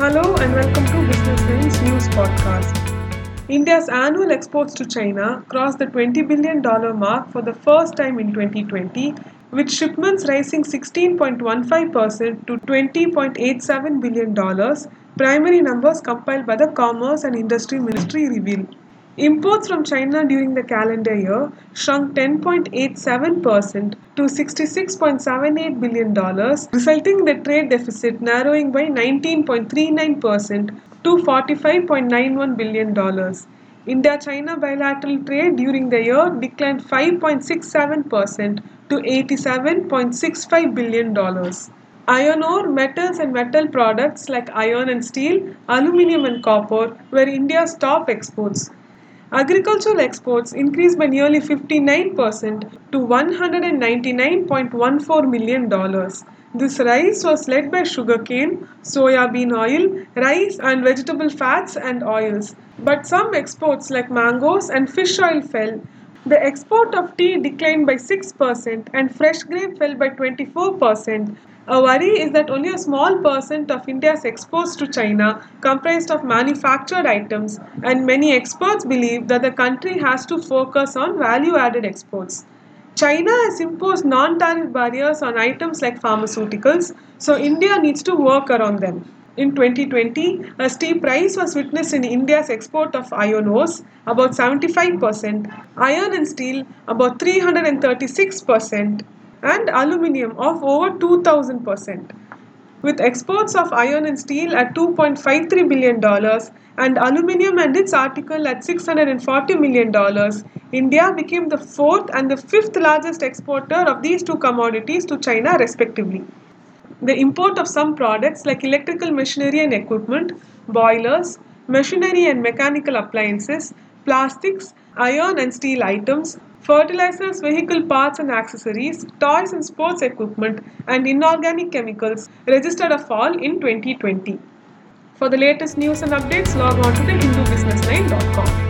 Hello and welcome to Business News Podcast. India's annual exports to China crossed the $20 billion mark for the first time in 2020, with shipments rising 16.15% to $20.87 billion, primary numbers compiled by the Commerce and Industry Ministry reveal. Imports from China during the calendar year shrunk 10.87% to $66.78 billion, resulting in the trade deficit narrowing by 19.39% to $45.91 billion. India China bilateral trade during the year declined 5.67% to $87.65 billion. Iron ore, metals, and metal products like iron and steel, aluminium, and copper were India's top exports. Agricultural exports increased by nearly 59% to $199.14 million. This rise was led by sugarcane, soya bean oil, rice, and vegetable fats and oils. But some exports like mangoes and fish oil fell. The export of tea declined by 6% and fresh grape fell by 24%. A worry is that only a small percent of India's exports to China comprised of manufactured items, and many experts believe that the country has to focus on value added exports. China has imposed non tariff barriers on items like pharmaceuticals, so India needs to work around them. In 2020, a steep rise was witnessed in India's export of iron ores, about 75%, iron and steel, about 336%, and aluminium of over 2000%. With exports of iron and steel at $2.53 billion and aluminium and its article at $640 million, India became the fourth and the fifth largest exporter of these two commodities to China, respectively. The import of some products like electrical machinery and equipment, boilers, machinery and mechanical appliances, plastics, iron and steel items, fertilizers, vehicle parts and accessories, toys and sports equipment, and inorganic chemicals registered a fall in 2020. For the latest news and updates, log on to the HinduBusinessLine.com.